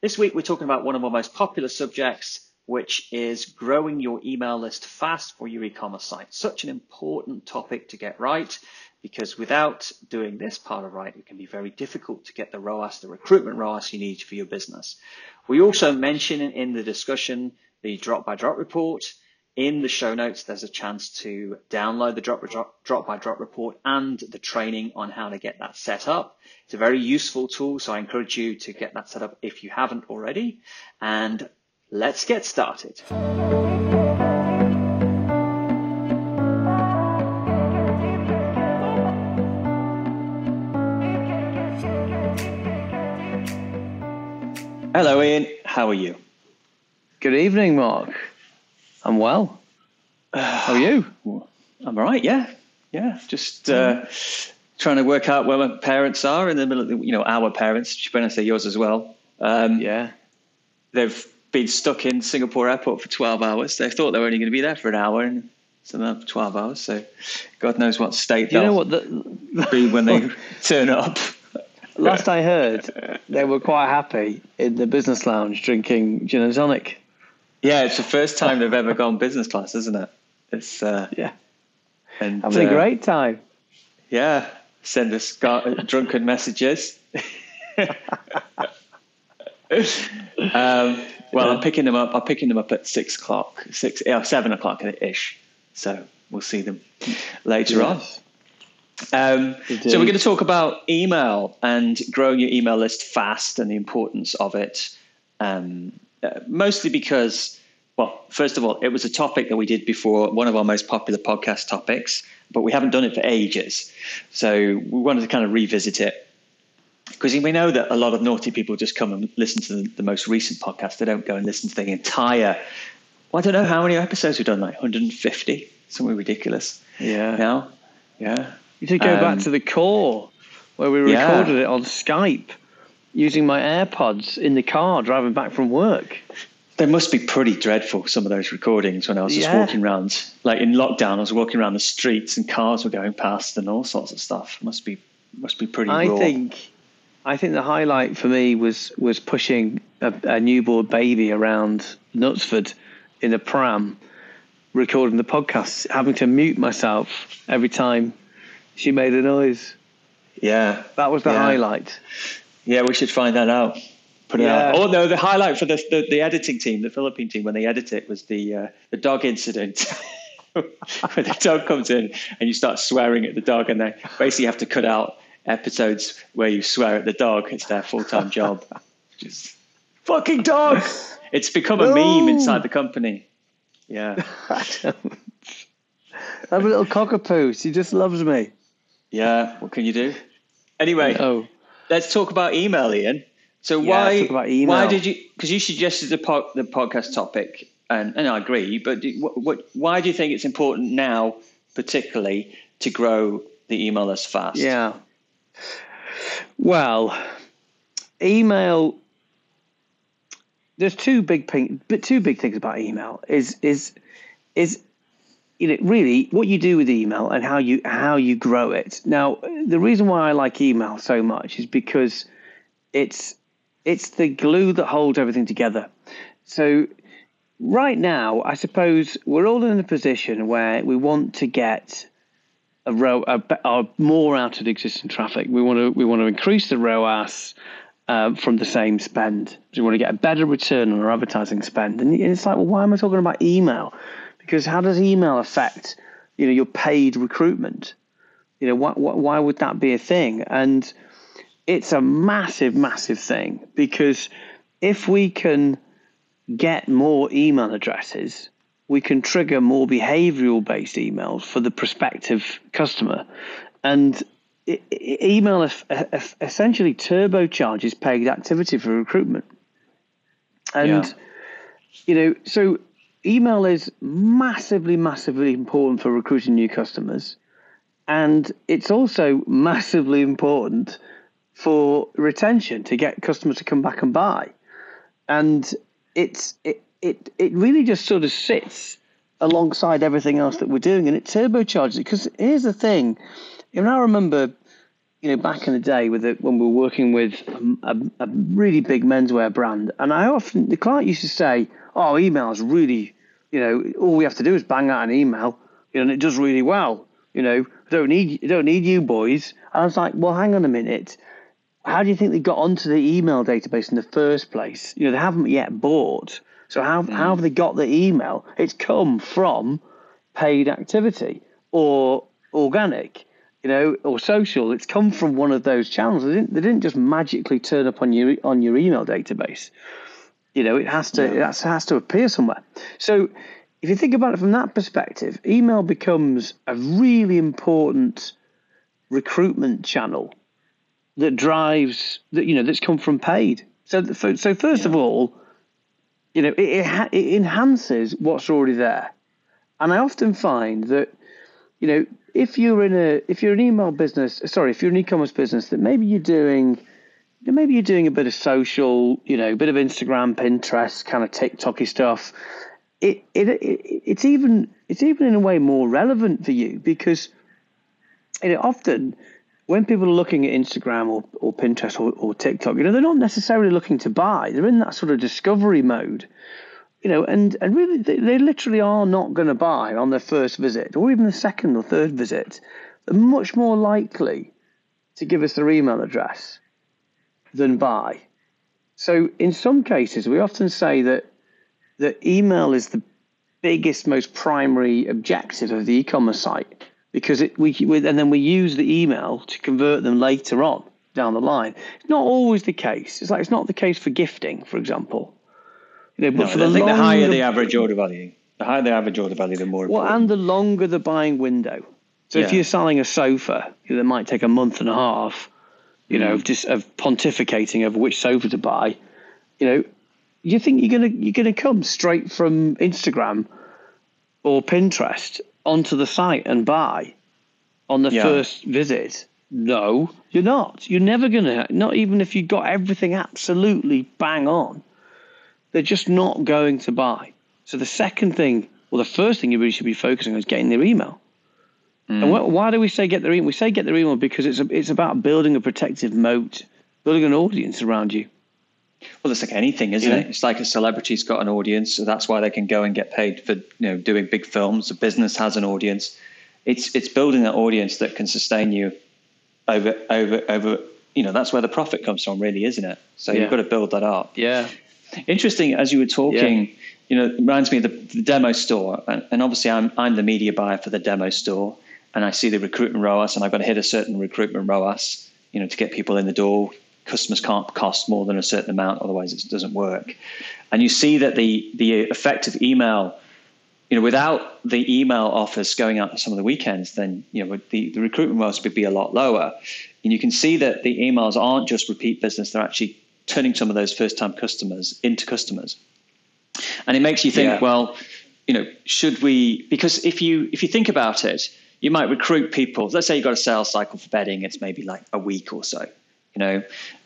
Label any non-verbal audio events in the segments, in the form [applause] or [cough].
This week, we're talking about one of our most popular subjects, which is growing your email list fast for your e-commerce site. Such an important topic to get right because without doing this part of right, it can be very difficult to get the ROAS, the recruitment ROAS you need for your business. We also mention in the discussion the drop by drop report in the show notes, there's a chance to download the drop, drop, drop by drop report and the training on how to get that set up. It's a very useful tool, so I encourage you to get that set up if you haven't already. And let's get started. Hello, Ian. How are you? Good evening, Mark. I'm well. How are you? I'm all right. Yeah, yeah. Just uh, trying to work out where my parents are in the middle of the, you know our parents. When I say yours as well. Um, yeah, they've been stuck in Singapore airport for 12 hours. They thought they were only going to be there for an hour, and so now 12 hours. So God knows what state you know what the, [laughs] be when they [laughs] turn up. Last I heard, they were quite happy in the business lounge drinking gin and tonic. Yeah, it's the first [laughs] time they've ever gone business class, isn't it? It's uh, yeah, and having uh, a great time. Yeah, send us drunken messages. [laughs] um, well, I'm picking them up. I'm picking them up at six o'clock, six, or seven o'clock ish. So we'll see them later yes. on. Um, so we're going to talk about email and growing your email list fast and the importance of it. Um, uh, mostly because, well, first of all, it was a topic that we did before, one of our most popular podcast topics, but we haven't done it for ages. So we wanted to kind of revisit it. Because we know that a lot of naughty people just come and listen to the, the most recent podcast. They don't go and listen to the entire. Well, I don't know how many episodes we've done, like 150, something ridiculous. Yeah. Now, yeah. You should go um, back to the core where we recorded yeah. it on Skype using my AirPods in the car driving back from work. They must be pretty dreadful, some of those recordings when I was just yeah. walking around. Like in lockdown, I was walking around the streets and cars were going past and all sorts of stuff. Must be must be pretty I raw. think I think the highlight for me was was pushing a, a newborn baby around Knutsford in a pram, recording the podcast, having to mute myself every time she made a noise. Yeah. That was the yeah. highlight. Yeah, we should find that out. Put it yeah. out. Oh no, the highlight for the, the, the editing team, the Philippine team, when they edit it, was the uh, the dog incident. [laughs] when the dog comes in and you start swearing at the dog, and they basically have to cut out episodes where you swear at the dog. It's their full time job. [laughs] Just fucking dog. It's become a no. meme inside the company. Yeah. [laughs] I have a little cockapoo. She just loves me. Yeah. What can you do? Anyway. Oh let's talk about email, Ian. So yeah, why why did you? Because you suggested the po- the podcast topic, and, and I agree. But do, what, what, why do you think it's important now, particularly, to grow the email list fast? Yeah. Well, email. There's two big thing, two big things about email. Is is is you know really what you do with email and how you how you grow it now the reason why i like email so much is because it's it's the glue that holds everything together so right now i suppose we're all in a position where we want to get a row a, a more out of the existing traffic we want to we want to increase the roas uh, from the same spend. we want to get a better return on our advertising spend. And it's like, well, why am I talking about email? Because how does email affect you know your paid recruitment? You know why, why would that be a thing? And it's a massive massive thing because if we can get more email addresses we can trigger more behavioral based emails for the prospective customer. And email essentially turbocharges paid activity for recruitment. And yeah. you know, so email is massively, massively important for recruiting new customers, and it's also [laughs] massively important for retention to get customers to come back and buy. And it's it it it really just sort of sits alongside everything else that we're doing, and it turbocharges it. Because here's the thing, know, I remember, you know, back in the day with it when we were working with a, a, a, really big menswear brand, and I often the client used to say, "Oh, email is really, you know, all we have to do is bang out an email, you know, and it does really well. You know, don't need don't need you boys." And I was like, "Well, hang on a minute." How do you think they got onto the email database in the first place? You know, they haven't yet bought. So how, mm. how have they got the email? It's come from paid activity or organic, you know, or social. It's come from one of those channels. They didn't, they didn't just magically turn up on your on your email database. You know, it has to yeah. it has, has to appear somewhere. So if you think about it from that perspective, email becomes a really important recruitment channel that drives that you know that's come from paid. So so first yeah. of all, you know, it, it, it enhances what's already there. And I often find that, you know, if you're in a if you're an email business, sorry, if you're an e-commerce business, that maybe you're doing, maybe you're doing a bit of social, you know, a bit of Instagram, Pinterest, kind of TikToky stuff. It, it, it it's even it's even in a way more relevant for you because, you know, often when people are looking at Instagram or, or Pinterest or, or TikTok, you know, they're not necessarily looking to buy. They're in that sort of discovery mode, you know, and, and really they, they literally are not going to buy on their first visit or even the second or third visit. They're much more likely to give us their email address than buy. So in some cases, we often say that that email is the biggest, most primary objective of the e-commerce site because it, we, we and then we use the email to convert them later on down the line. It's not always the case. It's like it's not the case for gifting, for example. You know, but no, for I the think the higher the average order value, the higher the average order value, the more. Well, important. and the longer the buying window. So yeah. if you're selling a sofa, you that might take a month and a half. You know, mm. of just of pontificating over which sofa to buy. You know, you think you're gonna you're gonna come straight from Instagram or Pinterest onto the site and buy on the yeah. first visit. No, you're not. You're never going to, not even if you got everything absolutely bang on, they're just not going to buy. So the second thing, well, the first thing you really should be focusing on is getting their email. Mm. And wh- why do we say get their email? We say get their email because it's, a, it's about building a protective moat, building an audience around you. Well, it's like anything, isn't yeah. it? It's like a celebrity's got an audience, so that's why they can go and get paid for you know doing big films. A business has an audience. It's it's building that audience that can sustain you over over over. You know, that's where the profit comes from, really, isn't it? So yeah. you've got to build that up. Yeah. Interesting. As you were talking, yeah. you know, it reminds me of the, the demo store, and, and obviously I'm I'm the media buyer for the demo store, and I see the recruitment ROAS, and I've got to hit a certain recruitment ROAS, you know, to get people in the door, customers can't cost more than a certain amount, otherwise it doesn't work. And you see that the the effect of email, you know, without the email offers going out some of the weekends, then you know the, the recruitment rates would be a lot lower. And you can see that the emails aren't just repeat business; they're actually turning some of those first time customers into customers. And it makes you think, yeah. well, you know, should we? Because if you if you think about it, you might recruit people. Let's say you've got a sales cycle for bedding; it's maybe like a week or so you know,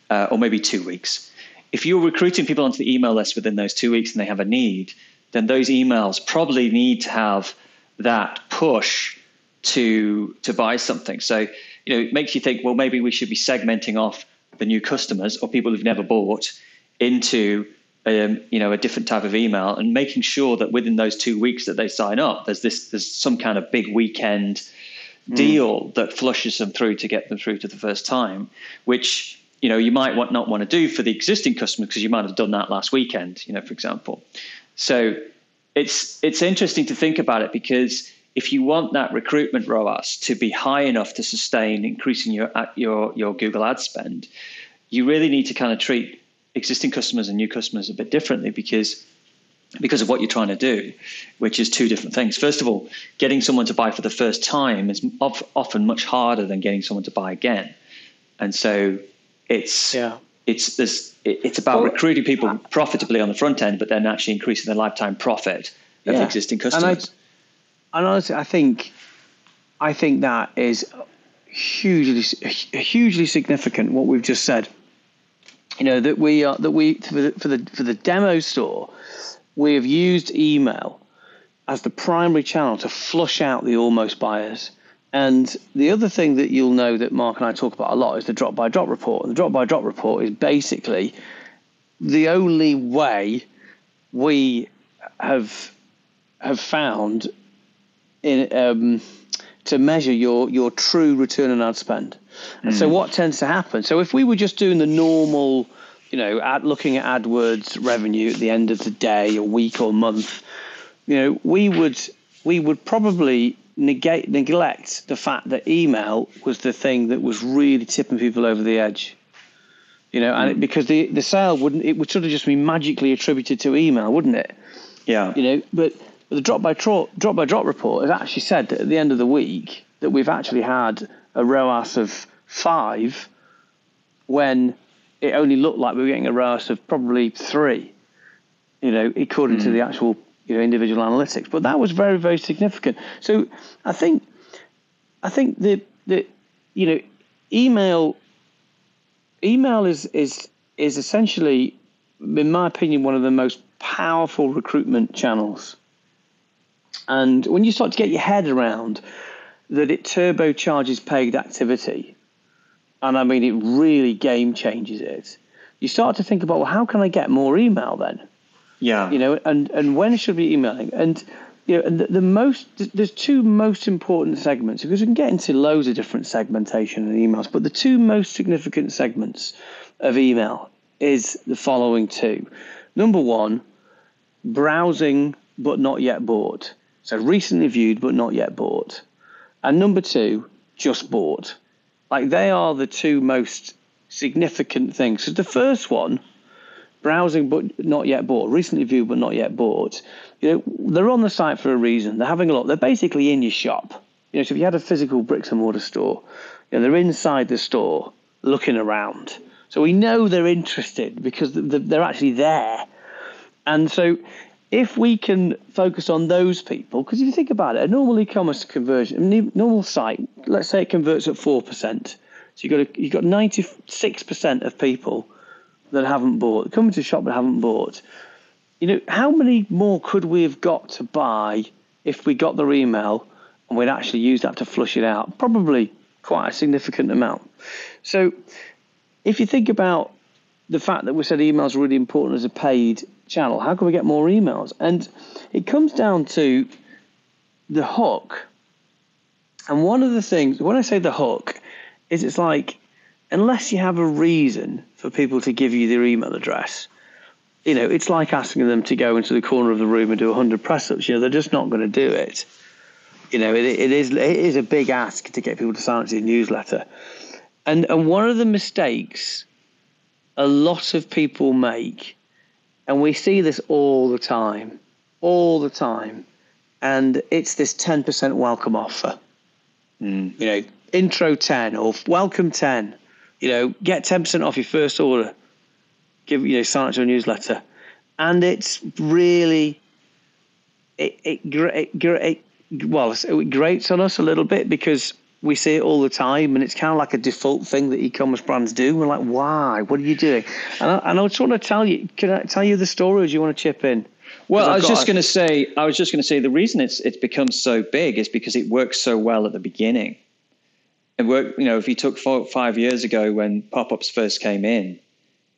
uh, or maybe two weeks. If you're recruiting people onto the email list within those two weeks and they have a need, then those emails probably need to have that push to to buy something. So you know, it makes you think, well, maybe we should be segmenting off the new customers or people who've never bought into um, you know a different type of email and making sure that within those two weeks that they sign up, there's this there's some kind of big weekend mm. deal that flushes them through to get them through to the first time, which you know you might want, not want to do for the existing customers because you might have done that last weekend, you know, for example. So it's it's interesting to think about it because if you want that recruitment ROAS to be high enough to sustain increasing your uh, your your Google ad spend, you really need to kind of treat existing customers and new customers a bit differently because because of what you're trying to do, which is two different things. First of all, getting someone to buy for the first time is often much harder than getting someone to buy again, and so it's yeah. it's this it's about well, recruiting people profitably on the front end, but then actually increasing the lifetime profit of yeah. existing customers. And, honestly, I think I think that is hugely hugely significant. What we've just said, you know, that we are that we for the for the for the demo store, we have used email as the primary channel to flush out the almost buyers and the other thing that you'll know that Mark and I talk about a lot is the drop by drop report. And the drop by drop report is basically the only way we have have found in um, to measure your your true return on ad spend. Mm. And so hmm. what tends to happen? So if we were just doing the normal, you know, ad, looking at AdWords revenue at the end of the day, or week, or month, you know, we would we would probably negate neglect the fact that email was the thing that was really tipping people over the edge. You know, and it, mm. because the the sale wouldn't it would sort of just be magically attributed to email, wouldn't it? Yeah. You know, but the drop by drop drop by drop report has actually said that at the end of the week that we've actually had a ROAS of five when it only looked like we were getting a ROAS of probably three. You know, according mm. to the actual you know individual analytics. But that was very very significant. So I think I think the the you know email email is is is essentially in my opinion one of the most powerful recruitment channels. And when you start to get your head around that it turbocharges paid activity, and I mean it really game changes it, you start to think about well, how can I get more email then? Yeah. You know, and, and when should we be emailing? And you know, the, the most there's two most important segments because we can get into loads of different segmentation in emails, but the two most significant segments of email is the following two. Number one, browsing but not yet bought. So recently viewed but not yet bought. And number two, just bought. Like they are the two most significant things. So the first one browsing but not yet bought, recently viewed but not yet bought, you know, they're on the site for a reason. They're having a look. They're basically in your shop. You know, so if you had a physical bricks and mortar store, you know, they're inside the store looking around. So we know they're interested because they're actually there. And so if we can focus on those people, because if you think about it, a normal e-commerce conversion, a normal site, let's say it converts at four percent. So you've got a, you've got ninety six percent of people that haven't bought, coming to shop but haven't bought. You know, how many more could we have got to buy if we got their email and we'd actually use that to flush it out? Probably quite a significant amount. So if you think about the fact that we said emails are really important as a paid channel, how can we get more emails? And it comes down to the hook. And one of the things, when I say the hook, is it's like unless you have a reason for people to give you their email address, you know, it's like asking them to go into the corner of the room and do 100 press ups. You know, they're just not going to do it. You know, it, it is it is a big ask to get people to sign up to your newsletter. And, and one of the mistakes a lot of people make, and we see this all the time, all the time, and it's this 10% welcome offer. Mm. You know, intro 10 or welcome 10 you know, get 10% off your first order. Give, you know, sign up to a newsletter. And it's really, it, it, it, it well, it grates on us a little bit because we see it all the time and it's kind of like a default thing that e-commerce brands do. We're like, why? What are you doing? And I, and I just want to tell you, can I tell you the story or do you want to chip in? Well, I was just going to say, I was just going to say the reason it's it's become so big is because it works so well at the beginning it worked. You know, if you took four, five years ago when pop-ups first came in,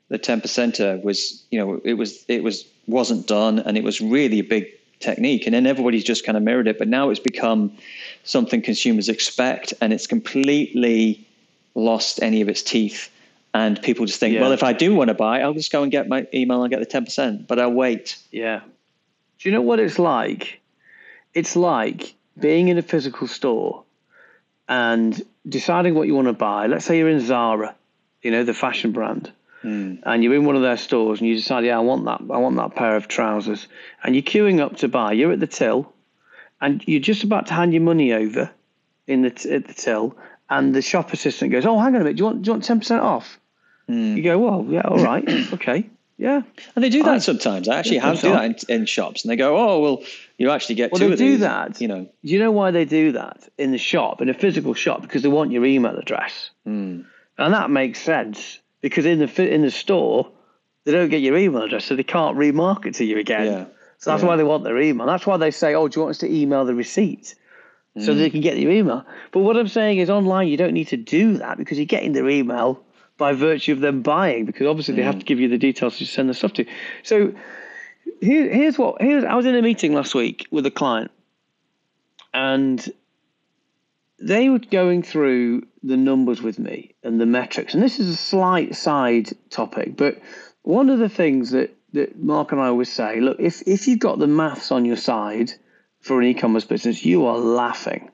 the ten percenter was, you know, it was it was wasn't done, and it was really a big technique. And then everybody's just kind of mirrored it. But now it's become something consumers expect, and it's completely lost any of its teeth. And people just think, yeah. well, if I do want to buy, I'll just go and get my email and get the ten percent. But I'll wait. Yeah. Do you know what it's like? It's like being in a physical store and deciding what you want to buy. Let's say you're in Zara, you know, the fashion brand. Mm. And you're in one of their stores and you decide, yeah, I want that. I want that pair of trousers. And you're queuing up to buy. You're at the till, and you're just about to hand your money over in the t- at the till, and the shop assistant goes, "Oh, hang on a minute. Do you want do you want ten percent off?" You go, well, yeah, all right, [coughs] okay, yeah. And they do that I- sometimes. I actually have do that in, in shops, and they go, "Oh, well, you actually get Well, two they of do these," that. You know, Do you know why they do that in the shop, in a physical shop? Because they want your email address, Hmm. and that makes sense. Because in the in the store, they don't get your email address, so they can't remarket to you again. Yeah. So that's Yeah. why they want their email. That's why they say, "Oh, do you want us to email the receipt?" So Hmm. they can get your email. But what I'm saying is, online you don't need to do that because you're getting their email by virtue of them buying. Because obviously they Hmm. have to give you the details to send the stuff to. So here, here's what here's I was in a meeting last week with a client, and they were going through the numbers with me and the metrics. And this is a slight side topic, but one of the things that, that Mark and I always say, look, if if you've got the maths on your side for an e-commerce business, you are laughing.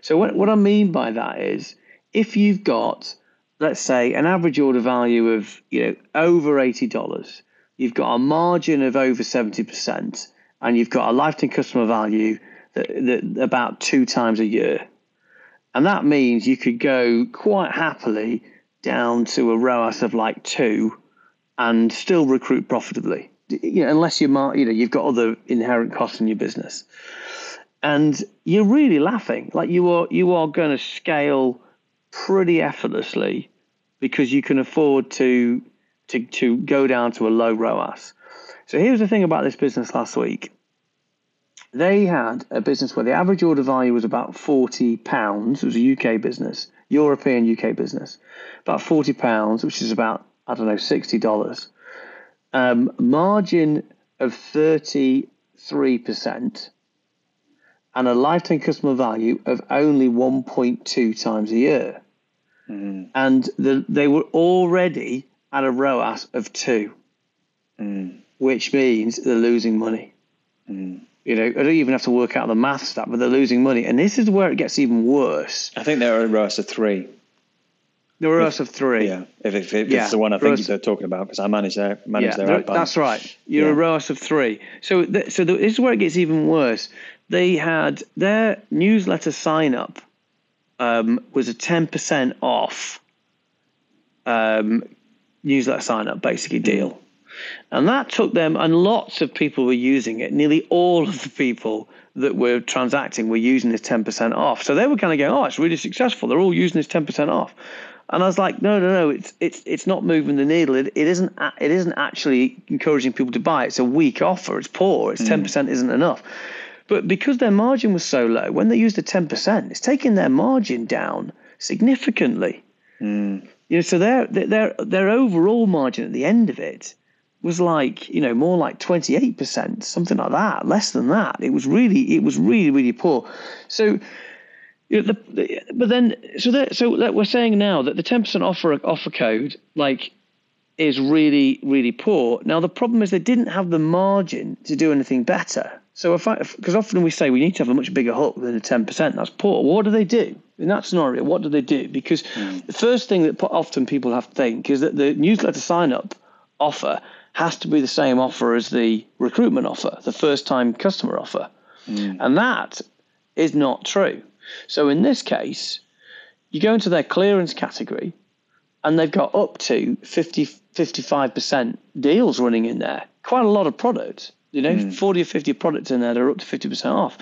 So what what I mean by that is if you've got let's say an average order value of you know over eighty dollars, you've got a margin of over seventy percent, and you've got a lifetime customer value that, that about two times a year, and that means you could go quite happily down to a ROAS of like two, and still recruit profitably. You know, unless you're mar- you know you've got other inherent costs in your business, and you're really laughing like you are you are going to scale pretty effortlessly because you can afford to to to go down to a low ROAS. So here's the thing about this business last week. They had a business where the average order value was about forty pounds. It was a UK business, European UK business, about forty pounds, which is about I don't know sixty dollars. Um, margin of thirty three percent, and a lifetime customer value of only one point two times a year hmm. and the, they were already at a ROAS of two, hmm. which means they're losing money. Hmm. You know, I don't even have to work out the maths that, but they're losing money. And this is where it gets even worse. I think they're a ROAS of three. The ROAS of three. Yeah, if, if, if Yeah, it's the one I think ROAS they're talking about, because I manage their manage Yeah, their th- outbound. that's right. You're a Yeah. ROAS of three. So, th- so th- this is where it gets even worse. They had their newsletter sign up um, was a ten percent off um, newsletter sign up basically deal, and that took them. And lots of people were using it. Nearly all of the people that were transacting were using this ten percent off. So they were kind of going, "Oh, it's really successful. They're all using this ten percent off." And I was like, no, no, no, it's it's it's not moving the needle. It, it isn't it isn't actually encouraging people to buy. It's a weak offer. It's poor. It's ten mm. percent isn't enough. But because their margin was so low, when they used the ten percent, it's taking their margin down significantly. Mm. You know, so their their their overall margin at the end of it was like you know more like twenty eight percent, something like that, less than that. It was really it was really really poor. So you know, the, the, but then, so that, so that we're saying now that the ten percent offer offer code like is really really poor. Now the problem is they didn't have the margin to do anything better. So if I because often we say we need to have a much bigger hook than a ten percent, that's poor. What do they do in that scenario? What do they do? Because hmm. the first thing that often people have to think is that the newsletter sign up offer has to be the same offer as the recruitment offer, the first time customer offer, mm. and that is not true. So in this case, you go into their clearance category and they've got up to 50, 55% deals running in there. Quite a lot of products, you know, mm. 40 or 50 products in there that are up to 50% off.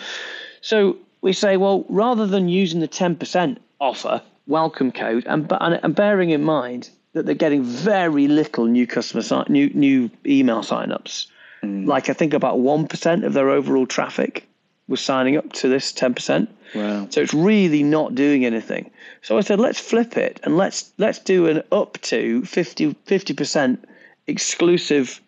So we say, well, rather than using the 10% offer, welcome code, and, and, and bearing in mind that they're getting very little new customer sign, new new email signups. Like I think about one percent of their overall traffic was signing up to this ten percent. Wow. So it's really not doing anything. So I said, let's flip it and let's let's do an up to 50 percent exclusive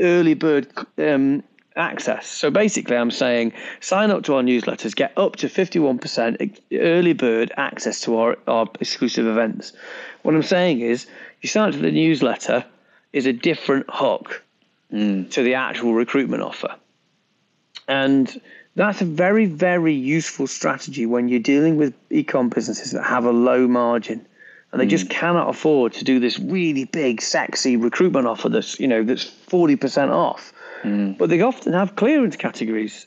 early bird um, access. So basically, I'm saying sign up to our newsletters, get up to 51% early bird access to our, our exclusive events. What I'm saying is, you sign up to the newsletter is a different hook hmm. to the actual recruitment offer. And that's a very, very useful strategy when you're dealing with e-com businesses that have a low margin and they hmm. just cannot afford to do this really big, sexy recruitment offer that's you know that's forty percent off. Hmm. But they often have clearance categories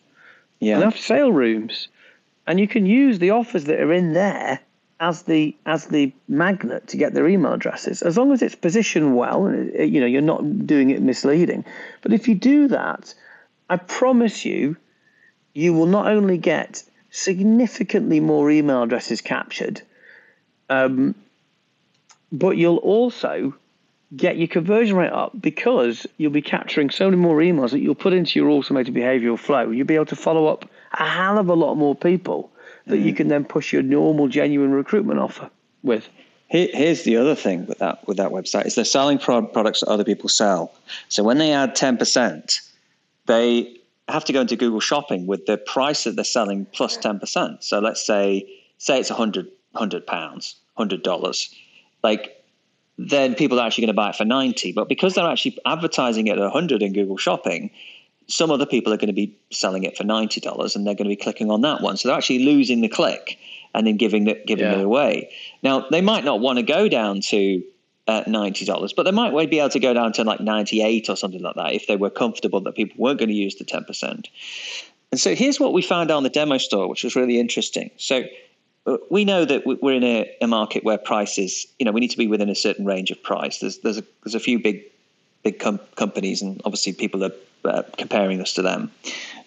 Yeah. and they have sale rooms, and you can use the offers that are in there as the as the magnet to get their email addresses, as long as it's positioned well, and you know, you're not doing it misleading. But if you do that, I promise you, you will not only get significantly more email addresses captured, um, but you'll also get your conversion rate up because you'll be capturing so many more emails that you'll put into your automated behavioral flow. You'll be able to follow up a hell of a lot more people that mm. you can then push your normal genuine recruitment offer with. here's the other thing with that with that website is they're selling pro- products that other people sell. So when they add ten percent, they have to go into Google Shopping with the price that they're selling plus ten percent. So let's say say it's a hundred hundred pounds, hundred dollars. Like then people are actually going to buy it for 90. But because they're actually advertising it at 100 in Google Shopping, some other people are going to be selling it for $90 and they're going to be clicking on that one. So they're actually losing the click and then giving it, giving yeah. it away. Now, they might not want to go down to uh, $90, but they might be able to go down to like 98 or something like that if they were comfortable that people weren't going to use the 10%. And so here's what we found on the demo store, which was really interesting. So we know that we're in a, a, market where prices, you know, we need to be within a certain range of price. There's there's a, there's a few big big com- companies, and obviously people are uh, comparing us to them.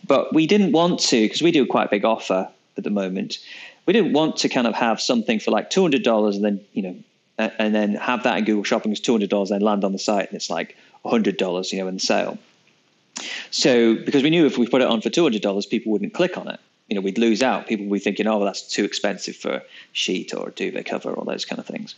But we didn't want to because we do a quite big offer at the moment. We didn't want to kind of have something for like two hundred dollars, and then you know, and then have that in Google Shopping as two hundred dollars, and land on the site and it's like hundred dollars, you know, in sale. So because we knew if we put it on for two hundred dollars, people wouldn't click on it you know, we'd lose out. People would be thinking, oh, well, that's too expensive for sheet or duvet cover, all those kind of things.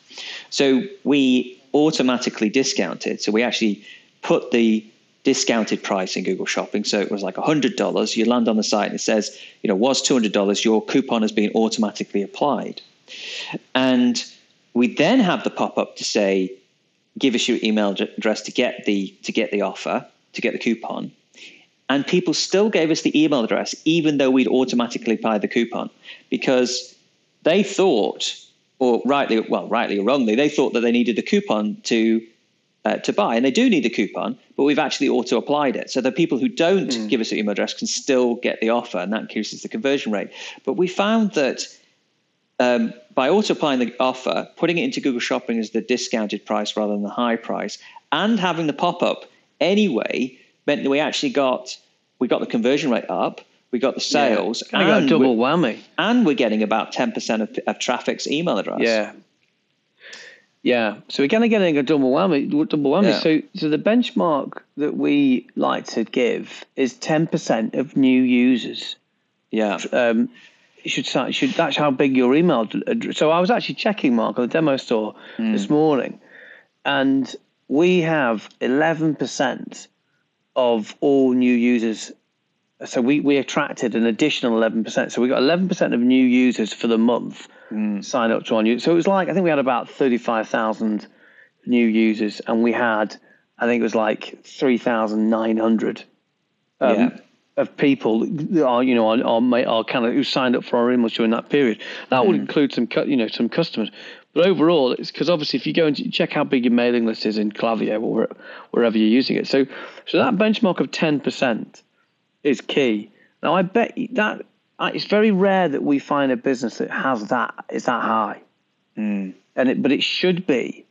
So we automatically discounted. So we actually put the discounted price in Google Shopping. So it was like $100. You land on the site and it says, you know, was $200. Your coupon has been automatically applied. And we then have the pop up to say, give us your email address to get the to get the offer, to get the coupon and people still gave us the email address even though we'd automatically applied the coupon because they thought or rightly well rightly or wrongly they thought that they needed the coupon to uh, to buy and they do need the coupon but we've actually auto applied it. So the people who don't mm. give us an email address can still get the offer and that increases the conversion rate. But we found that um, by auto applying the offer putting it into google shopping as the discounted price rather than the high price and having the pop-up anyway meant that we actually got we got the conversion rate up, we got the sales, yeah, and got a double whammy, and we're getting about ten percent of, of traffic's email address. Yeah, yeah. So we're kind of getting a double whammy. Double whammy. Yeah. So so the benchmark that we like to give is ten percent of new users. Yeah. Um, should start. Should that's how big your email. So I was actually checking Mark on the demo store mm. this morning, and we have eleven percent of all new users. So we, we attracted an additional 11%. So we got 11% of new users for the month mm. sign up to our new. So it was like, I think we had about 35,000 new users and we had, I think it was like 3,900 um, yeah. of people that are, you know, our, our, our kind of who signed up for our emails during that period. That mm. would include some, you know, some customers. But overall, it's because obviously if you go and check how big your mailing list is in Klaviyo or wherever you're using it, so so that benchmark of ten percent is key. Now I bet that it's very rare that we find a business that has that is that high, mm. and it, but it should be.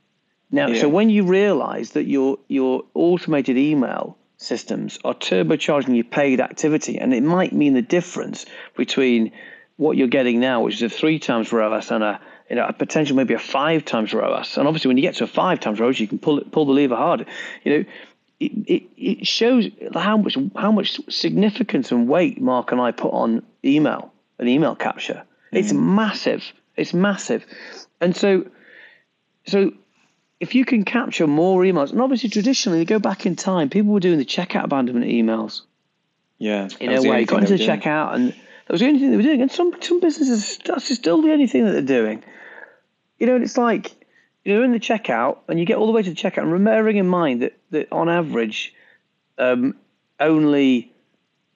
Now, yeah. so when you realise that your your automated email systems are turbocharging your paid activity, and it might mean the difference between what you're getting now, which is a three times ROAS and a you know, a potential maybe a five times ROAS. And obviously, when you get to a five times ROAS, you can pull it, pull the lever harder. You know, it, it, it shows how much how much significance and weight Mark and I put on email and email capture. It's mm. massive. It's massive. And so, so if you can capture more emails, and obviously traditionally, you go back in time, people were doing the checkout abandonment emails. Yeah, in a way, got into the checkout, and that was the only thing they were doing. And some some businesses that's still the only thing that they're doing. You know, and it's like you're in the checkout and you get all the way to the checkout, and remembering in mind that, that on average, um, only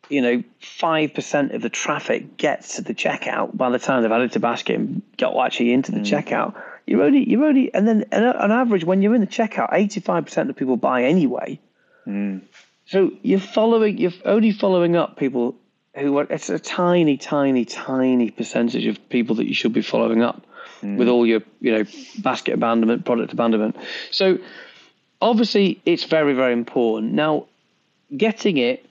you know five percent of the traffic gets to the checkout by the time they've added to basket and got actually into the mm. checkout. You're only you're only and then on average when you're in the checkout, eighty five percent of people buy anyway. Mm. So you're following you're only following up people who are it's a tiny, tiny, tiny percentage of people that you should be following up. Mm. with all your you know basket abandonment, product abandonment. So obviously it's very very important. Now getting it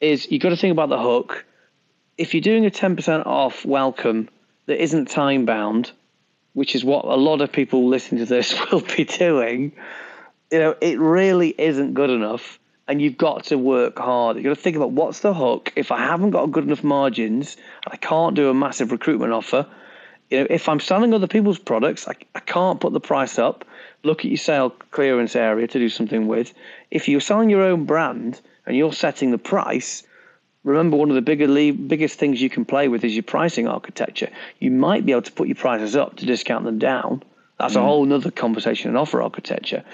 is you've got to think about the hook. If you're doing a 10% off welcome that isn't time bound, which is what a lot of people listening to this [laughs] will be doing, you know, it really isn't good enough. And you've got to work hard. You've got to think about what's the hook. If I haven't got good enough margins, I can't do a massive recruitment offer. You know, if I'm selling other people's products, I, I can't put the price up. Look at your sale clearance area to do something with. If you're selling your own brand and you're setting the price, remember one of the bigger biggest things you can play with is your pricing architecture. You might be able to put your prices up to discount them down. That's mm. a whole other conversation in offer architecture.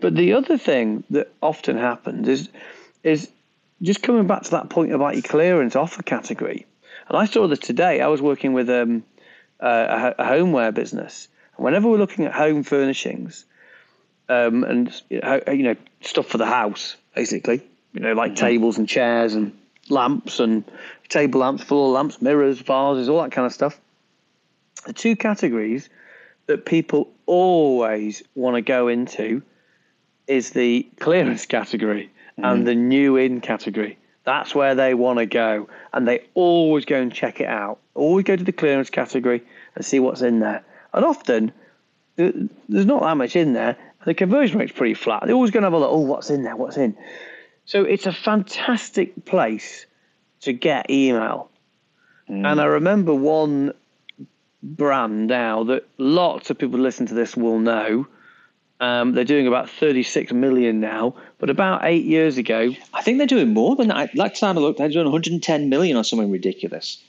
But the other thing that often happens is is just coming back to that point about your clearance offer category. And I saw this today. I was working with um, a, a homeware business. And whenever we're looking at home furnishings um, and you know stuff for the house, basically, you know like mm-hmm. tables and chairs and lamps and table lamps, floor lamps, mirrors, vases, all that kind of stuff. The two categories that people always want to go into is the clearance category mm. and the new in category. That's where they want to go. And they always go and check it out. Always go to the clearance category and see what's in there. And often, there's not that much in there. The conversion rate's pretty flat. They're always going to have a look, oh, what's in there? What's in? So it's a fantastic place to get email. Mm. And I remember one brand now that lots of people listen to this will know. Um, they're doing about 36 million now, but about eight years ago, I think they're doing more than that. Last time I looked, they're doing 110 million or something ridiculous.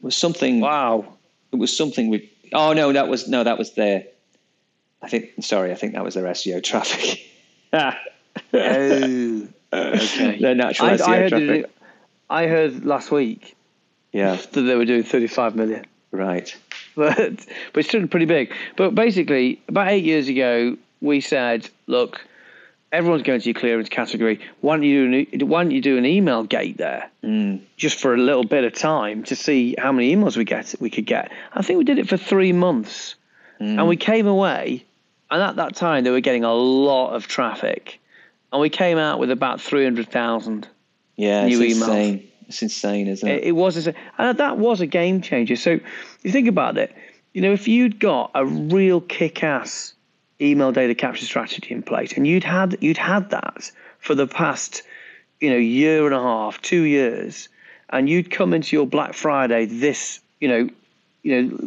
It was something. Wow. It was something. With, oh no, that was no, that was their. I think. Sorry, I think that was their SEO traffic. oh. Okay. [laughs] Their natural I, SEO I heard traffic. It, I heard last week. Yeah. That they were doing 35 million. Right. [laughs] But but it's still pretty big. But basically, about eight years ago, we said, look, everyone's going to your clearance category. Why don't you do an, why don't you do an email gate there, mm. just for a little bit of time to see how many emails we get we could get. I think we did it for three months, mm. and we came away, and at that time they were getting a lot of traffic and we came out with about three hundred thousand. Yeah, new it's emails. insane. It's insane, isn't it? It, it was, insane. and that was a game changer. So you think about it. You know, if you'd got a real kick-ass email data capture strategy in place, and you'd had you'd had that for the past, you know, year and a half, two years, and you'd come into your Black Friday this, you know, you know,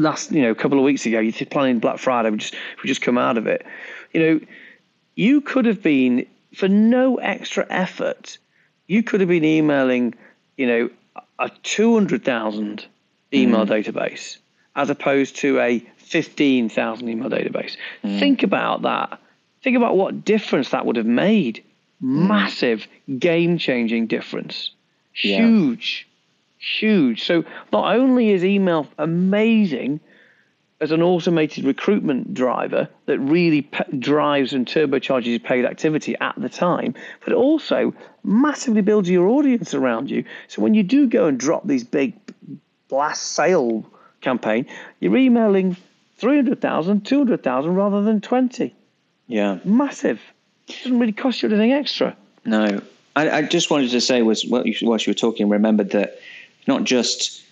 last, you know, a couple of weeks ago, you're planning Black Friday, we just we just come out of it, you know you could have been for no extra effort you could have been emailing you know a 200,000 email mm. database as opposed to a 15,000 email database mm. think about that think about what difference that would have made mm. massive game changing difference huge yeah. huge so not only is email amazing as an automated recruitment driver that really p- drives and turbocharges paid activity at the time, but also massively builds your audience around you. So when you do go and drop these big blast sale campaign, you're emailing 300,000, 200,000 rather than 20. Yeah. Massive. It doesn't really cost you anything extra. No. I, I just wanted to say was whilst you, whilst you were talking, remembered that not just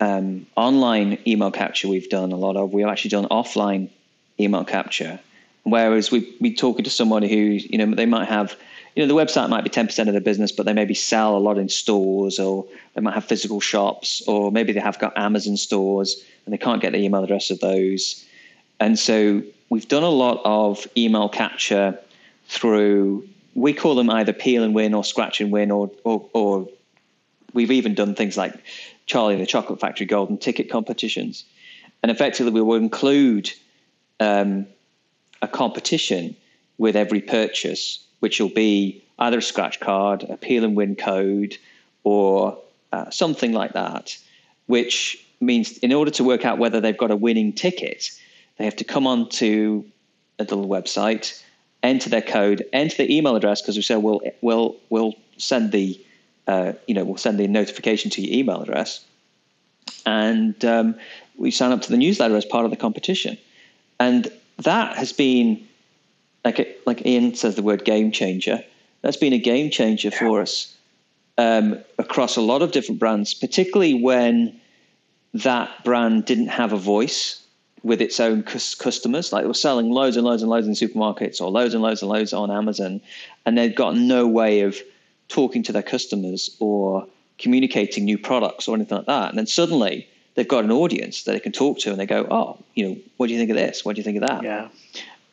um, online email capture we've done a lot of. We've actually done offline email capture. Whereas we we talking to somebody who you know they might have you know the website might be ten percent of their business, but they maybe sell a lot in stores, or they might have physical shops, or maybe they have got Amazon stores and they can't get the email address of those. And so we've done a lot of email capture through we call them either peel and win or scratch and win, or or, or we've even done things like Charlie the Chocolate Factory golden ticket competitions. And effectively, we will include um, a competition with every purchase, which will be either a scratch card, a peel and win code, or uh, something like that, which means in order to work out whether they've got a winning ticket, they have to come on to a little website, enter their code, enter the email address because we say we'll we'll we'll send the uh, you know, we'll send the notification to your email address. And um, we sign up to the newsletter as part of the competition, and that has been like like Ian says the word game changer. That's been a game changer yeah. for us um, across a lot of different brands, particularly when that brand didn't have a voice with its own customers. Like it was selling loads and loads and loads in supermarkets or loads and loads and loads on Amazon, and they'd got no way of talking to their customers or communicating new products or anything like that. And then suddenly they've got an audience that they can talk to, and they go, "Oh, you know, what do you think of this? What do you think of that?" Yeah,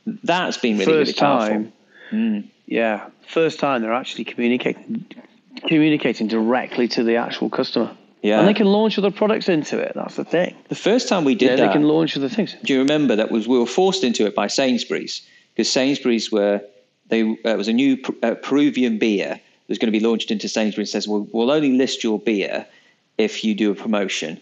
that's been really first really powerful. time. Mm. Yeah, first time they're actually communicating communicating directly to the actual customer. Yeah. And they can launch other products into it. That's the thing. The first time we did yeah, that, they can launch other things. Do you remember that was we were forced into it by Sainsbury's because Sainsbury's were they uh, it was a new uh, Peruvian beer that was going to be launched into Sainsbury's. Says well, we'll only list your beer if you do a promotion,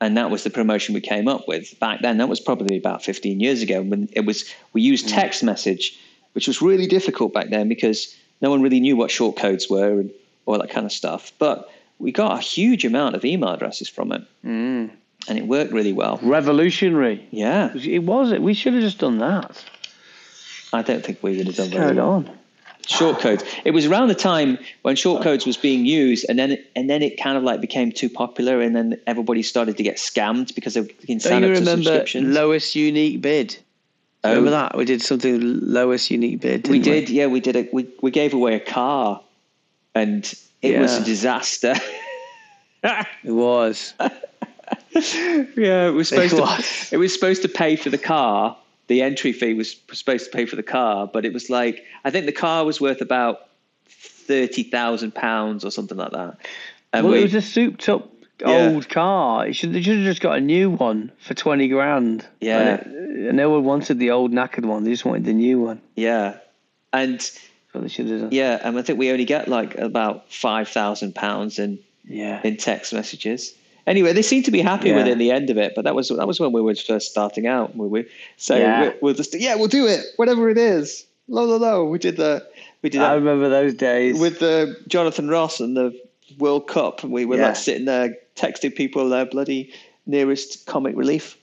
and that was the promotion we came up with back then. That was probably about 15 years ago. When it was we used mm. text message, which was really difficult back then because no one really knew what short codes were and all that kind of stuff, but we got a huge amount of email addresses from it. Mm. And it worked really well. Revolutionary. Yeah. It was it. We should have just done that. I don't think we would have done that. well. on. Short codes. It was around the time when short codes was being used, and then it, and then it kind of like became too popular, and then everybody started to get scammed because of can sign Don't you remember lowest unique bid? Oh. Remember that we did something lowest unique bid. we did, yeah. We did. A, we we gave away a car, and it yeah. was a disaster. [laughs] it was. yeah, it was supposed it was. to. It was supposed to pay for the car. The entry fee was supposed to pay for the car, but it was like I think the car was worth about thirty thousand pounds or something like that. And well, we, it was a souped up yeah. old car. Should, they should have just got a new one for twenty grand. Yeah, and, uh, it, no one wanted the old knackered one. They just wanted the new one. Yeah, and what they should have done. Yeah, and I think we only get like about five thousand pounds in yeah in text messages. Anyway, they seem to be happy yeah. with it in the end of it, but that was that was when we were first starting out. We were so yeah. we we'll just yeah we'll do it whatever it is. No, no, no. We did the we did. I remember those days with the Jonathan Ross and the World Cup, and we were yeah. like sitting there texting people their bloody nearest comic relief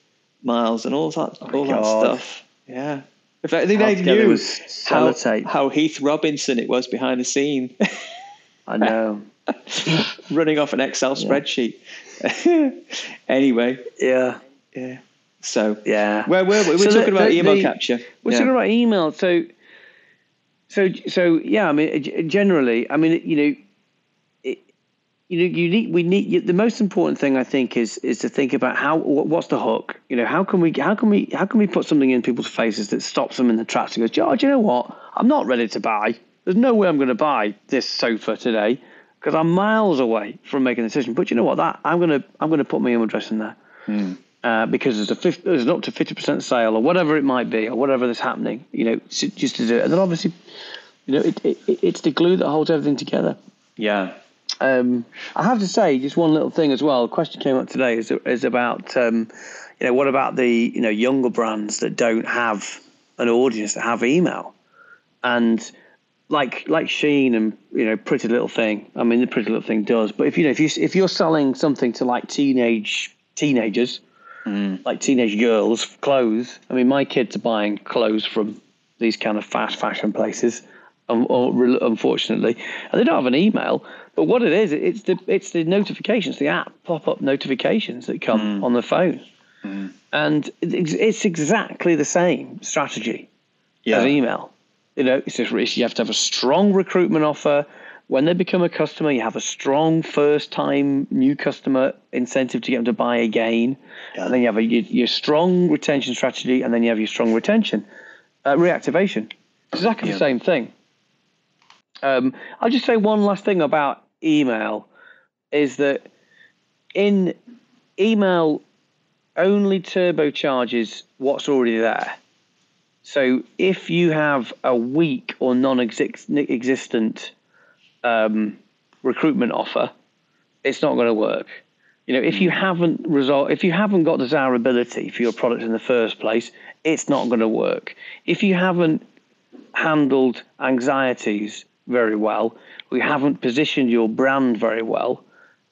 miles and all that oh all God. that stuff. Yeah. In fact, I think they knew how, how Heath Robinson it was behind the scene. I know. [laughs] [laughs] Running off an Excel spreadsheet. [laughs] anyway. Yeah. Yeah. So yeah, where were we? We're so talking the, about the, email the, capture. We're yeah. talking about email. So, so, so yeah. I mean, generally, I mean, you know, you know, you need we need the most important thing I think is is to think about how what's the hook. You know, how can we how can we how can we put something in people's faces that stops them in the tracks and goes, oh, do you know what? I'm not ready to buy. There's no way I'm going to buy this sofa today because I'm miles away from making a decision. But you know what? That I'm going to I'm to put my email address in there. Hmm. Uh, because there's a 50, there's an up to fifty percent sale or whatever it might be or whatever that's happening, you know, just to do it. And then obviously, you know, it, it, it's the glue that holds everything together. Yeah, um, I have to say, just one little thing as well. A question came up today is is about um, you know what about the you know younger brands that don't have an audience that have email, and like like Shein and you know Pretty Little Thing. I mean, the Pretty Little Thing does, but if you know if you if you're selling something to like teenage teenagers, mm. like teenage girls, clothes. I mean, my kids are buying clothes from these kind of fast fashion places, unfortunately, and they don't have an email. But what it is, it's the it's the notifications, the app pop up notifications that come mm. on the phone, mm. and it's exactly the same strategy yeah. as email. You know, it's just you have to have a strong recruitment offer. When they become a customer, you have a strong first time new customer incentive to get them to buy again. Yeah. And then you have a, your, your, strong retention strategy, and then you have your strong retention uh, reactivation. It's exactly yeah. the same thing. Um, I'll just say one last thing about email is that in email only turbocharges what's already there. So if you have a weak or non-existent um, recruitment offer, it's not going to work. You know, if you haven't result, if you haven't got desirability for your product in the first place, it's not going to work. If you haven't handled anxieties very well, we haven't positioned your brand very well,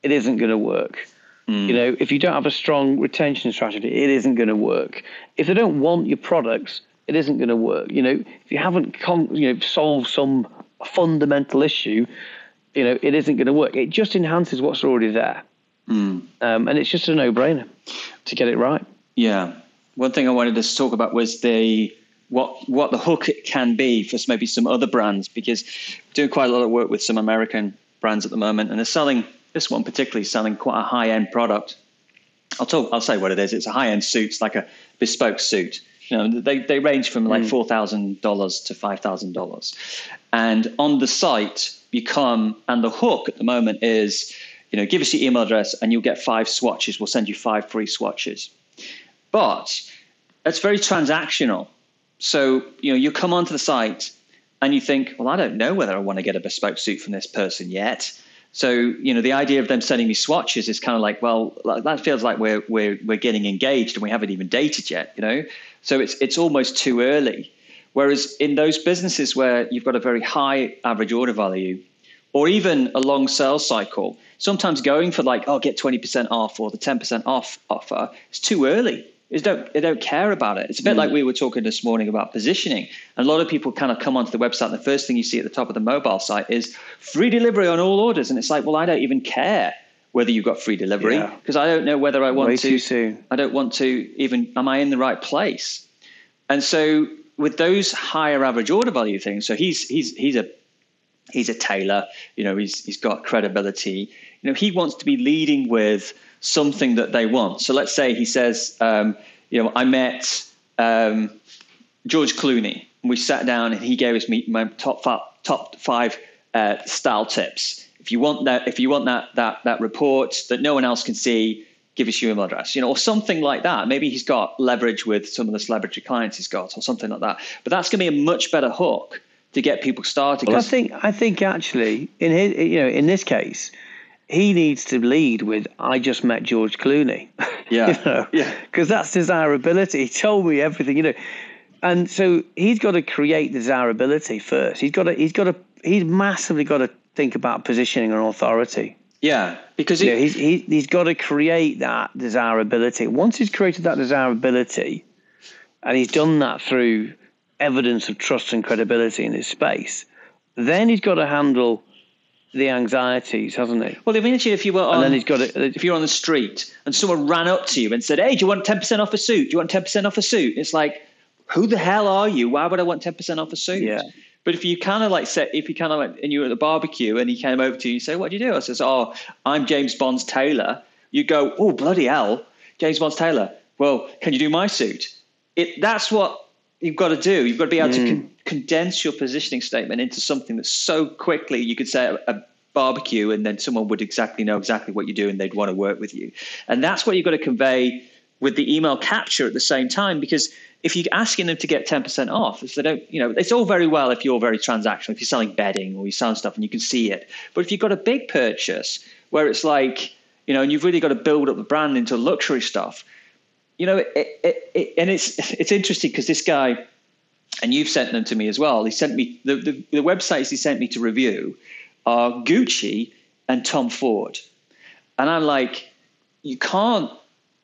it isn't going to work. Mm. You know, if you don't have a strong retention strategy, it isn't going to work. If they don't want your products, it isn't going to work. You know, if you haven't con- you know solved some fundamental issue, you know, it isn't going to work. It just enhances what's already there, mm. um, and it's just a no-brainer to get it right. Yeah. One thing I wanted to talk about was the what what the hook it can be for maybe some other brands because we're doing quite a lot of work with some American brands at the moment, and they're selling this one particularly selling quite a high end product. I'll talk. I'll say what it is. It's a high end suit. It's like a bespoke suit. You know, they they range from like mm. four thousand dollars to five thousand dollars, and on the site you come and the hook at the moment is, you know, give us your email address and you'll get five swatches. We'll send you five free swatches, but it's very transactional. So you know, you come onto the site and you think, well, I don't know whether I want to get a bespoke suit from this person yet. So, you know, the idea of them sending me swatches is kind of like, well, that feels like we're we're we're getting engaged and we haven't even dated yet, you know. So it's it's almost too early. Whereas in those businesses where you've got a very high average order value, or even a long sales cycle, sometimes going for like, oh, get twenty percent off or the ten percent off offer, it's too early is don't they don't care about it. It's a bit mm. like we were talking this morning about positioning. And a lot of people kind of come onto the website, and the first thing you see at the top of the mobile site is free delivery on all orders, and it's like, well, I don't even care whether you've got free delivery because yeah. I don't know whether I want Way to. Too soon. I don't want to even. Am I in the right place? And so with those higher average order value things, so he's he's he's a he's a tailor. You know, he's he's got credibility. You know, he wants to be leading with something that they want. So let's say he says, um, you know, I met um, George Clooney. We sat down and he gave us me my top five, top five uh, style tips. If you want that, if you want that that that report that no one else can see, give us your email address, you know, or something like that. Maybe he's got leverage with some of the celebrity clients he's got, or something like that. But that's going to be a much better hook to get people started. Well, I think I think actually in his you know in this case he needs to lead with "I just met George Clooney." [laughs] Yeah, you know? yeah, because that's desirability. He told me everything, you know, and so he's got to create desirability first. He's got to. He's got to. He's massively got to think about positioning and authority. Yeah, because he, he's he, he's got to create that desirability. Once he's created that desirability, and he's done that through evidence of trust and credibility in his space, then he's got to handle the anxieties, hasn't he? Well, eventually, if you were on, and then he's got it. If you're on the street and someone ran up to you and said, "Hey, do you want ten percent off a suit? Do you want ten percent off a suit?" It's like, who the hell are you? Why would I want ten percent off a suit? Yeah. But if you kind of like say, if you kind of like, and you were at the barbecue and he came over to you, you say, "What do you do?" I says, "Oh, I'm James Bond's tailor." You go, "Oh, bloody hell, James Bond's tailor." Well, can you do my suit? It that's what you've got to do. You've got to be able mm. to con- condense your positioning statement into something that's so quickly you could say a, a barbecue and then someone would exactly know exactly what you do and they'd want to work with you. And that's what you've got to convey with the email capture at the same time because if you're asking them to get 10% off, if they don't, you know, it's all very well if you're very transactional, if you're selling bedding or you're selling stuff and you can see it. But if you've got a big purchase where it's like, you know, and you've really got to build up the brand into luxury stuff, you know, it, it, it, and it's it's interesting because this guy, and you've sent them to me as well. He sent me the, the, the websites he sent me to review are Gucci and Tom Ford. And I'm like, you can't,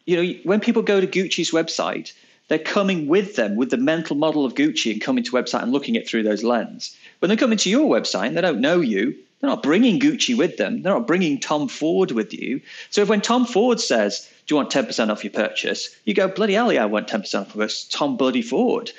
you know, when people go to Gucci's website, they're coming with them with the mental model of Gucci and coming to website and looking it through those lens. When they come into your website and they don't know you, they're not bringing Gucci with them. They're not bringing Tom Ford with you. So if when Tom Ford says, "Do you want ten percent off your purchase?" you go, "Bloody hell, yeah, I want ten percent off of Tom Bloody Ford."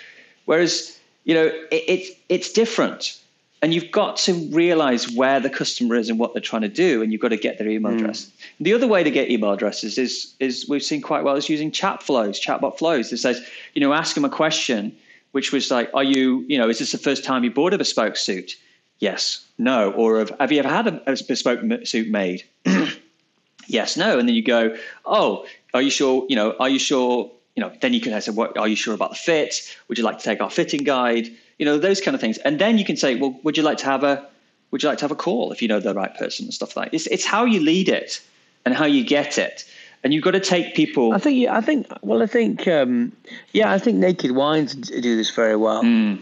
Whereas you know it, it, it's different and you've got to realize where the customer is and what they're trying to do and you've got to get their email mm. address. The other way to get email addresses is is we've seen quite well is using chat flows chatbot flows. That says you know ask them a question which was like are you you know is this the first time you bought a bespoke suit? Yes. No. Or have, have you ever had a, a bespoke suit made? [clears throat] Yes. No. And then you go oh are you sure you know are you sure you know then you can say what are you sure about the fit? Would you like to take our fitting guide you know those kind of things and then you can say well would you like to have a would you like to have a call if you know the right person and stuff like that it's, it's how you lead it and how you get it and you've got to take people i think i think well i think um, yeah i think naked wines do this very well mm.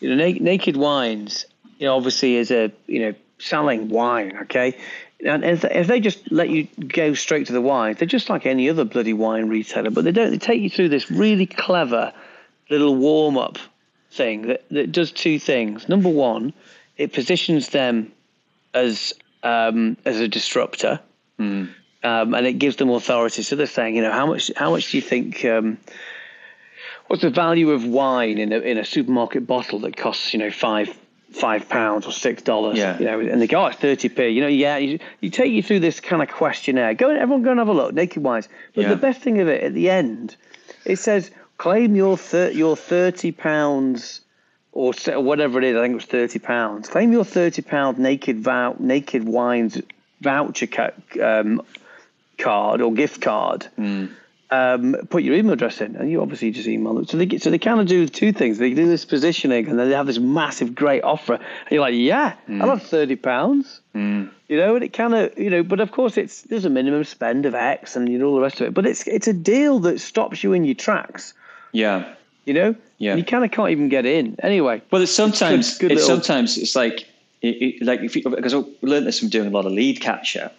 you know Na- naked wines you know obviously is a you know selling wine, okay? And if, if they just let you go straight to the wine, they're just like any other bloody wine retailer, but they don't. They take you through this really clever little warm up thing that, that does two things. Number one, it positions them as um, as a disruptor, mm. um, and it gives them authority. So they're saying, you know, how much how much do you think? Um, what's the value of wine in a in a supermarket bottle that costs you know five five pounds or six dollars? Yeah. You know, and they go, oh, it's thirty p. You know, yeah. You, you take you through this kind of questionnaire. Go, everyone, go and have a look. Naked wines. But Yeah. the best thing of it at the end, it says claim your thir- your thirty pounds or whatever it is. I think it was thirty pounds. Claim your thirty pound naked vou- naked wines voucher ca- um, card or gift card. Um, put your email address in, and you obviously just email them. So they so they kind of do two things. They do this positioning, and then they have this massive, great offer. And you're like, yeah, I love thirty pounds. You know, and it kind of, you know, but of course it's there's a minimum spend of X, and you know all the rest of it. But it's it's a deal that stops you in your tracks. Yeah. You know, Yeah. And you kind of can't even get in. Anyway, Well, it's sometimes good it's little- sometimes it's like it, it, like if you, because I learned this from doing a lot of lead capture.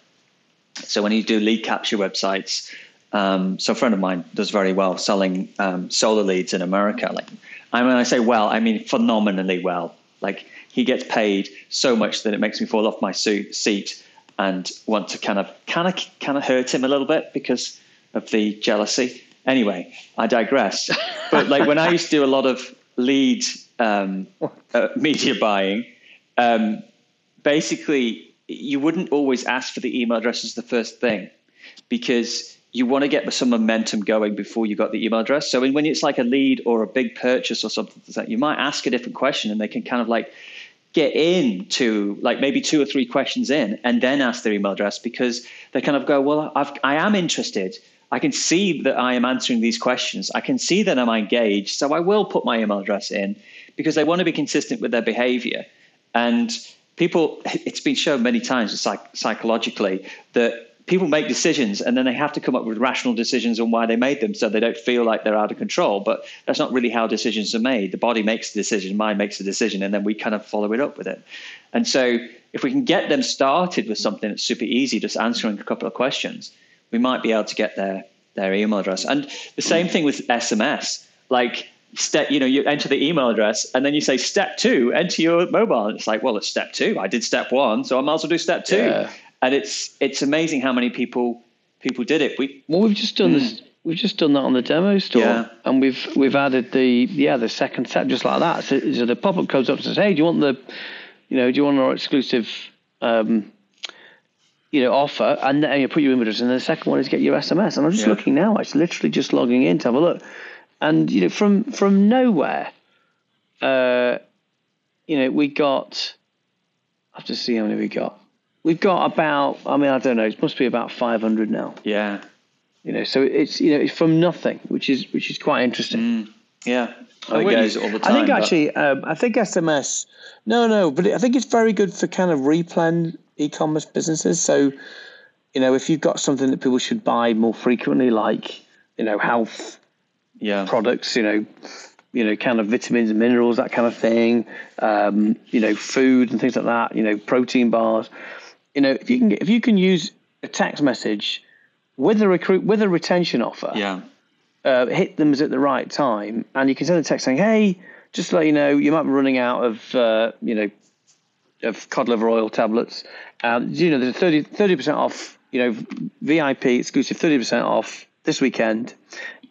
So when you do lead capture websites, um, so a friend of mine does very well selling um, solar leads in America. Like, I mean, I say well, I mean phenomenally well. Like he gets paid so much that it makes me fall off my suit, seat and want to kind of kind of kind of hurt him a little bit because of the jealousy. Anyway, I digress. But like when I used to do a lot of lead um, uh, media buying, um, basically you wouldn't always ask for the email address as the first thing because you want to get some momentum going before you got the email address. So when it's like a lead or a big purchase or something like that, you might ask a different question and they can kind of like get in to like maybe two or three questions in and then ask their email address because they kind of go, well, I've, I am interested. I can see that I am answering these questions. I can see that I'm engaged. So I will put my email address in because they want to be consistent with their behavior. And people, it's been shown many times psych- psychologically that people make decisions and then they have to come up with rational decisions on why they made them so they don't feel like they're out of control. But that's not really how decisions are made. The body makes the decision, mind makes the decision, and then we kind of follow it up with it. And so if we can get them started with something that's super easy, just answering a couple of questions, we might be able to get their their email address. And the same thing with SMS. Like step, you know, you enter the email address and then you say step two, enter your mobile. And it's like, well, it's step two. I did step one, so I might as well do step two. Yeah. And it's it's amazing how many people people did it. We well, we've just done this. We've just done that on the demo store, Yeah. and we've we've added the yeah the second step just like that. So, so the pop up comes up and says, "Hey, do you want the, you know, do you want our exclusive, um, you know, offer?" And then you put your images, and the second one is get your SMS. And I'm just Yeah. looking now. It's literally just logging in to have a look, and you know, from from nowhere, uh, you know, we got. I have to see how many we got. We've got about. I mean, I don't know. It must be about 500 now. yeah. You know, so it's you know it's from nothing, which is which is quite interesting. Yeah. I I, would- use it all the time. I think but- actually, um, I think SMS. No, no, but I think it's very good for kind of replan e-commerce businesses. So, you know, if you've got something that people should buy more frequently, like you know, health yeah. products, you know, you know, kind of vitamins and minerals, that kind of thing. Um, you know, food and things like that. You know, protein bars. You know, if you can if you can use a text message with a recruit with a retention offer, yeah. uh, hit them at the right time, and you can send a text saying, "Hey, just to let you know, you might be running out of uh, you know of cod liver oil tablets. Um, you know, there's a 30 percent off. You know, VIP exclusive thirty percent off this weekend,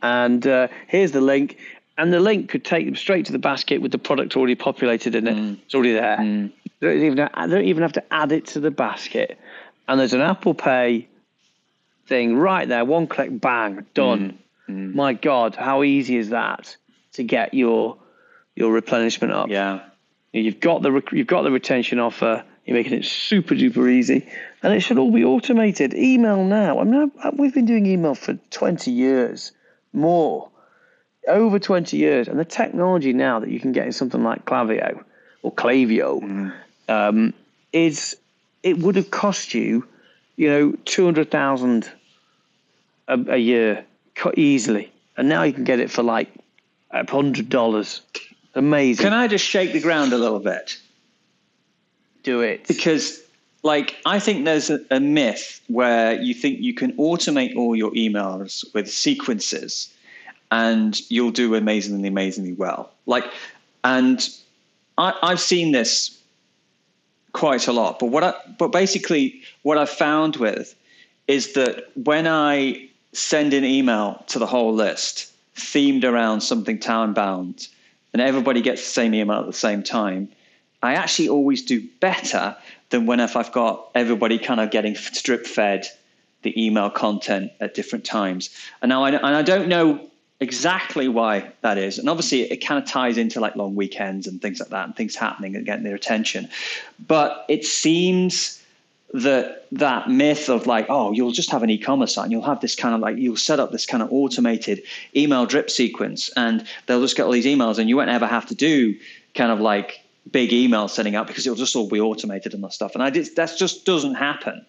and uh, here's the link." And the link could take them straight to the basket with the product already populated in it. It's already there. They, don't even, they don't even have to add it to the basket. And there's an Apple Pay thing right there. One click, bang, done. My God, how easy is that to get your your replenishment up? Yeah. You've got the rec- you've got the retention offer. You're making it super duper easy, and it should all be automated. Email now. I mean, I, we've been doing email for 20 years, more, over 20 years, and the technology now that you can get in something like Klaviyo or Klaviyo um, is it would have cost you, you know, 200,000 a, a year easily, and now you can get it for like a hundred dollars. Amazing. Can I just shake the ground a little bit? do it because like I think there's a, a, myth where you think you can automate all your emails with sequences and you'll do amazingly amazingly well like and I, I've seen this quite a lot but what I but basically what I've found with is that when I send an email to the whole list themed around something town bound and everybody gets the same email at the same time I actually always do better than when if I've got everybody kind of getting strip fed the email content at different times. And now I, and I don't know exactly why that is. And obviously it kind of ties into like long weekends and things like that and things happening and getting their attention. But it seems that that myth of like, oh, you'll just have an e-commerce site and you'll have this kind of like you'll set up this kind of automated email drip sequence and they'll just get all these emails and you won't ever have to do kind of like big email sending out because it'll just all be automated and that stuff. And I did, that just doesn't happen.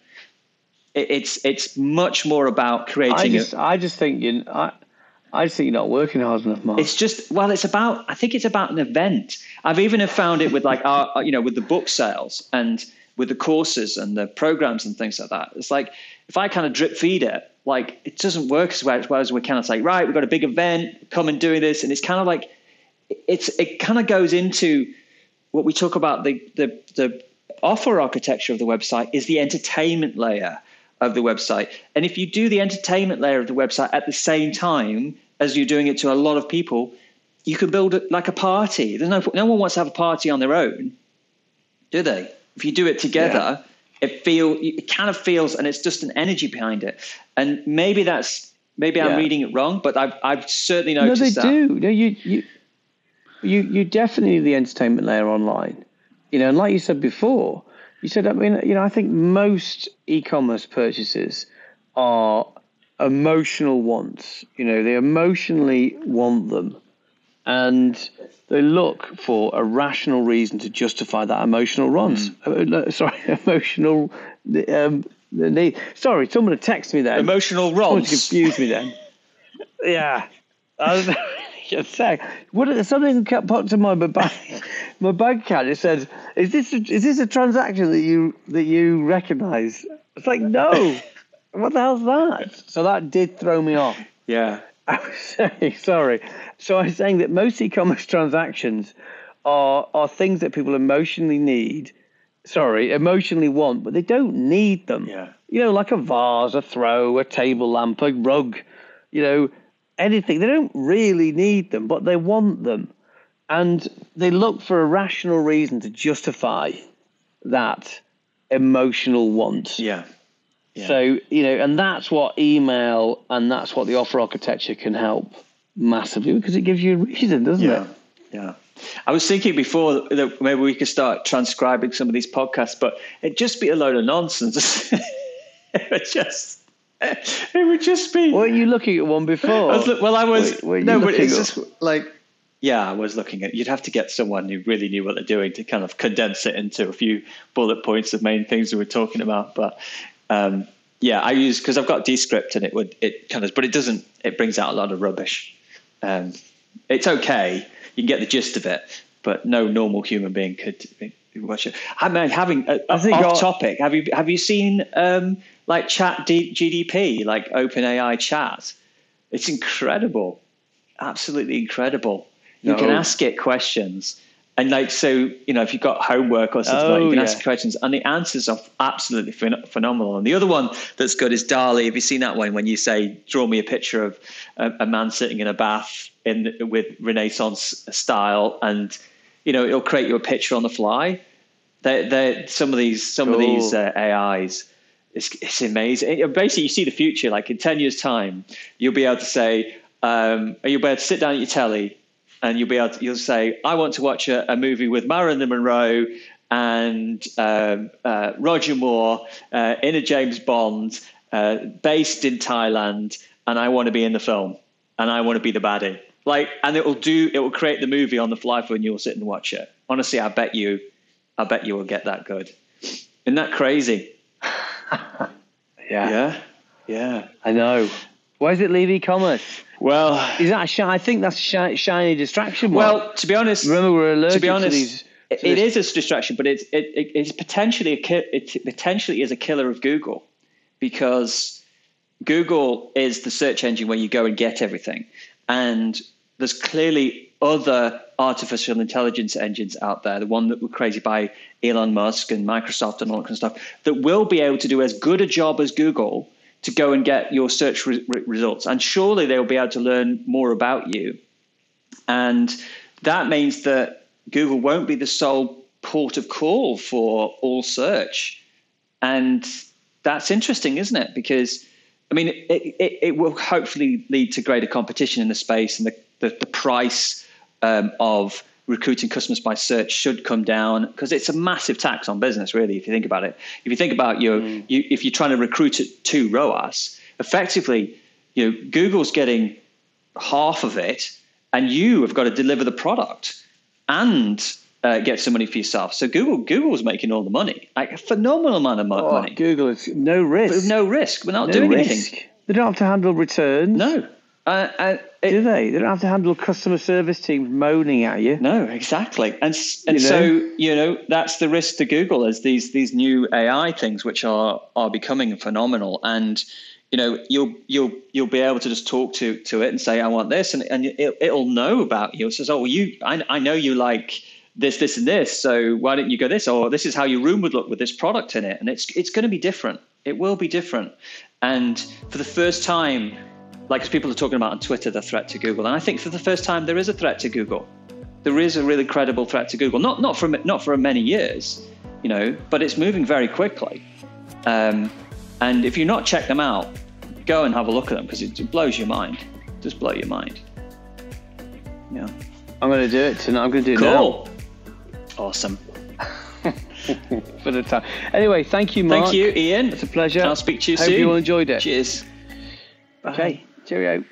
It, it's it's much more about creating. I just, a, I just think you. I, I just think you're not working hard enough, Mark. It's just well, it's about. I think it's about an event. I've even have found it with like our, you know, with the book sales and with the courses and the programs and things like that. It's like if I kind of drip feed it, like it doesn't work as well, as well as we kind of say, right, we've got a big event, come and do this, and it's kind of like it's it kind of goes into what we talk about the, the, the offer architecture of the website is the entertainment layer of the website. And if you do the entertainment layer of the website at the same time as you're doing it to a lot of people, you can build it like a party. There's no no one wants to have a party on their own, do they? If you do it together, yeah. it feel it kind of feels, and it's just an energy behind it. And maybe that's maybe I'm reading it wrong, but I've I've certainly noticed no, they that. do. No, you you you you definitely the entertainment layer online. You know, and like you said before, you said I mean, you know, I think most e-commerce purchases are emotional wants. You know, they emotionally want them, and they look for a rational reason to justify that emotional want. Mm. Uh, [laughs] sorry, emotional. Um, the Sorry, someone had texted me then. Emotional wants. confused me then. [laughs] yeah. [laughs] just what something popped to my bank my bank account. It said, "Is this a, is this a transaction that you that you recognise?" It's like, no. what the hell's that? So that did throw me off. Yeah. I was saying, sorry. So I was saying that most e-commerce transactions are are things that people emotionally need. Sorry, emotionally want, but they don't need them. Yeah. You know, like a vase, a throw, a table lamp, a rug. You know, anything. They don't really need them, but they want them. And they look for a rational reason to justify that emotional want. Yeah. Yeah. So, you know, and that's what email and that's what the offer architecture can help massively because it gives you a reason, doesn't yeah. it? Yeah. I was thinking before that maybe we could start transcribing some of these podcasts, but it'd just be a load of nonsense. [laughs] it would just it would just be. Weren't you looking at one before? I was, well, I was. Were, were no, but it's just like, yeah, I was looking at. You'd have to get someone who really knew what they're doing to kind of condense it into a few bullet points of main things we were talking about. But um, yeah, I use because I've got Descript and it would it kind of, but it doesn't. It brings out a lot of rubbish. Um, it's okay. You can get the gist of it, but no normal human being could watch it. I mean, having uh, off topic. Have you have you seen? Um, like chat D- GDP, like OpenAI chat. It's incredible, absolutely incredible. You no. can ask it questions. And like so, you know, if you've got homework or something, oh, like, you can yeah. ask questions, and the answers are absolutely phen- phenomenal. And the other one that's good is DALL-E. Have you seen that one? When you say, "Draw me a picture of a, a man sitting in a bath in with Renaissance style," and you know, it'll create you a picture on the fly. They're, they're some of these some cool. of these uh, AIs it's, it's amazing. Basically, you see the future. Like in ten years' time, you'll be able to say, um, you'll be able to sit down at your telly, and you'll be able to, you'll say, I want to watch a, a movie with Marilyn Monroe and um, uh, Roger Moore uh, in a James Bond, uh, based in Thailand, and I want to be in the film, and I want to be the baddie. Like, and it will do. It will create the movie on the fly for you, and you'll sit and watch it. Honestly, I bet you, I bet you will get that good. Isn't that crazy? [laughs] yeah. Yeah. Yeah. I know. Why is it leave e-commerce? Well, is that a I think that's a shiny distraction. Well, to be honest, remember we're allergic to, be honest, to these it, it is a distraction, but it's it, it, it's potentially a it potentially is a killer of Google because Google is the search engine where you go and get everything, and there's clearly other artificial intelligence engines out there, the one that were created by Elon Musk and Microsoft and all that kind of stuff, that will be able to do as good a job as Google to go and get your search re- results. And surely they'll be able to learn more about you. And that means that Google won't be the sole port of call for all search. And that's interesting, isn't it? Because, I mean, it, it, it will hopefully lead to greater competition in the space and the, the, the price um, of recruiting customers by search should come down because it's a massive tax on business, really, if you think about it. If you think about your, mm. you, if you're trying to recruit it to ROAS, effectively, you know, Google's getting half of it, and you have got to deliver the product and uh, get some money for yourself. So Google, Google's making all the money, like a phenomenal amount of oh, money. Google is no risk, no risk. We're not no doing risk. anything. They don't have to handle returns. No. Uh, uh, it, Do they? They don't have to handle customer service teams moaning at you. No, exactly. And and you know? so you know that's the risk to Google is these these new AI things which are are becoming phenomenal and you know you'll you'll you'll be able to just talk to to it and say I want this and and it, it'll know about you. It says oh well, you I I know you like this this and this so why don't you go this or this is how your room would look with this product in it and it's it's going to be different. It will be different. And for the first time like people are talking about on Twitter, the threat to Google. And I think for the first time, there is a threat to Google. There is a really credible threat to Google. Not not for not for many years, you know, but it's moving very quickly. Um, and if you're not check them out, go and have a look at them because it, it, blows your mind. Just blow your mind. Yeah. I'm going to do it tonight. I'm going to do it cool. now. Awesome. [laughs] for the time. Anyway, thank you, Mark. Thank you, Ian. It's a pleasure. I'll speak to you Hope soon. Hope you all enjoyed it. Cheers. Bye. Okay. Cheerio.